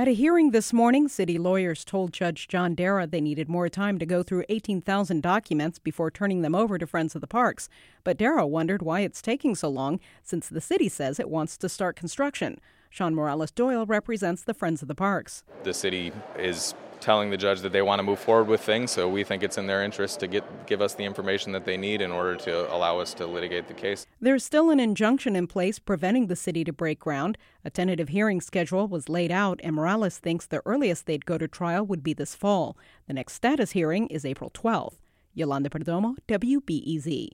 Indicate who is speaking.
Speaker 1: At a hearing this morning, city lawyers told Judge John Darrah they needed more time to go through 18,000 documents before turning them over to Friends of the Parks. But Darrah wondered why it's taking so long since the city says it wants to start construction. Sean Morales Doyle represents the Friends of the Parks.
Speaker 2: The city is telling the judge that they want to move forward with things, so we think it's in their interest to get give us the information that they need in order to allow us to litigate the case.
Speaker 1: There's still an injunction in place preventing the city to break ground. A tentative hearing schedule was laid out, and Morales thinks the earliest they'd go to trial would be this fall. The next status hearing is April 12th. Yolanda Perdomo, WBEZ.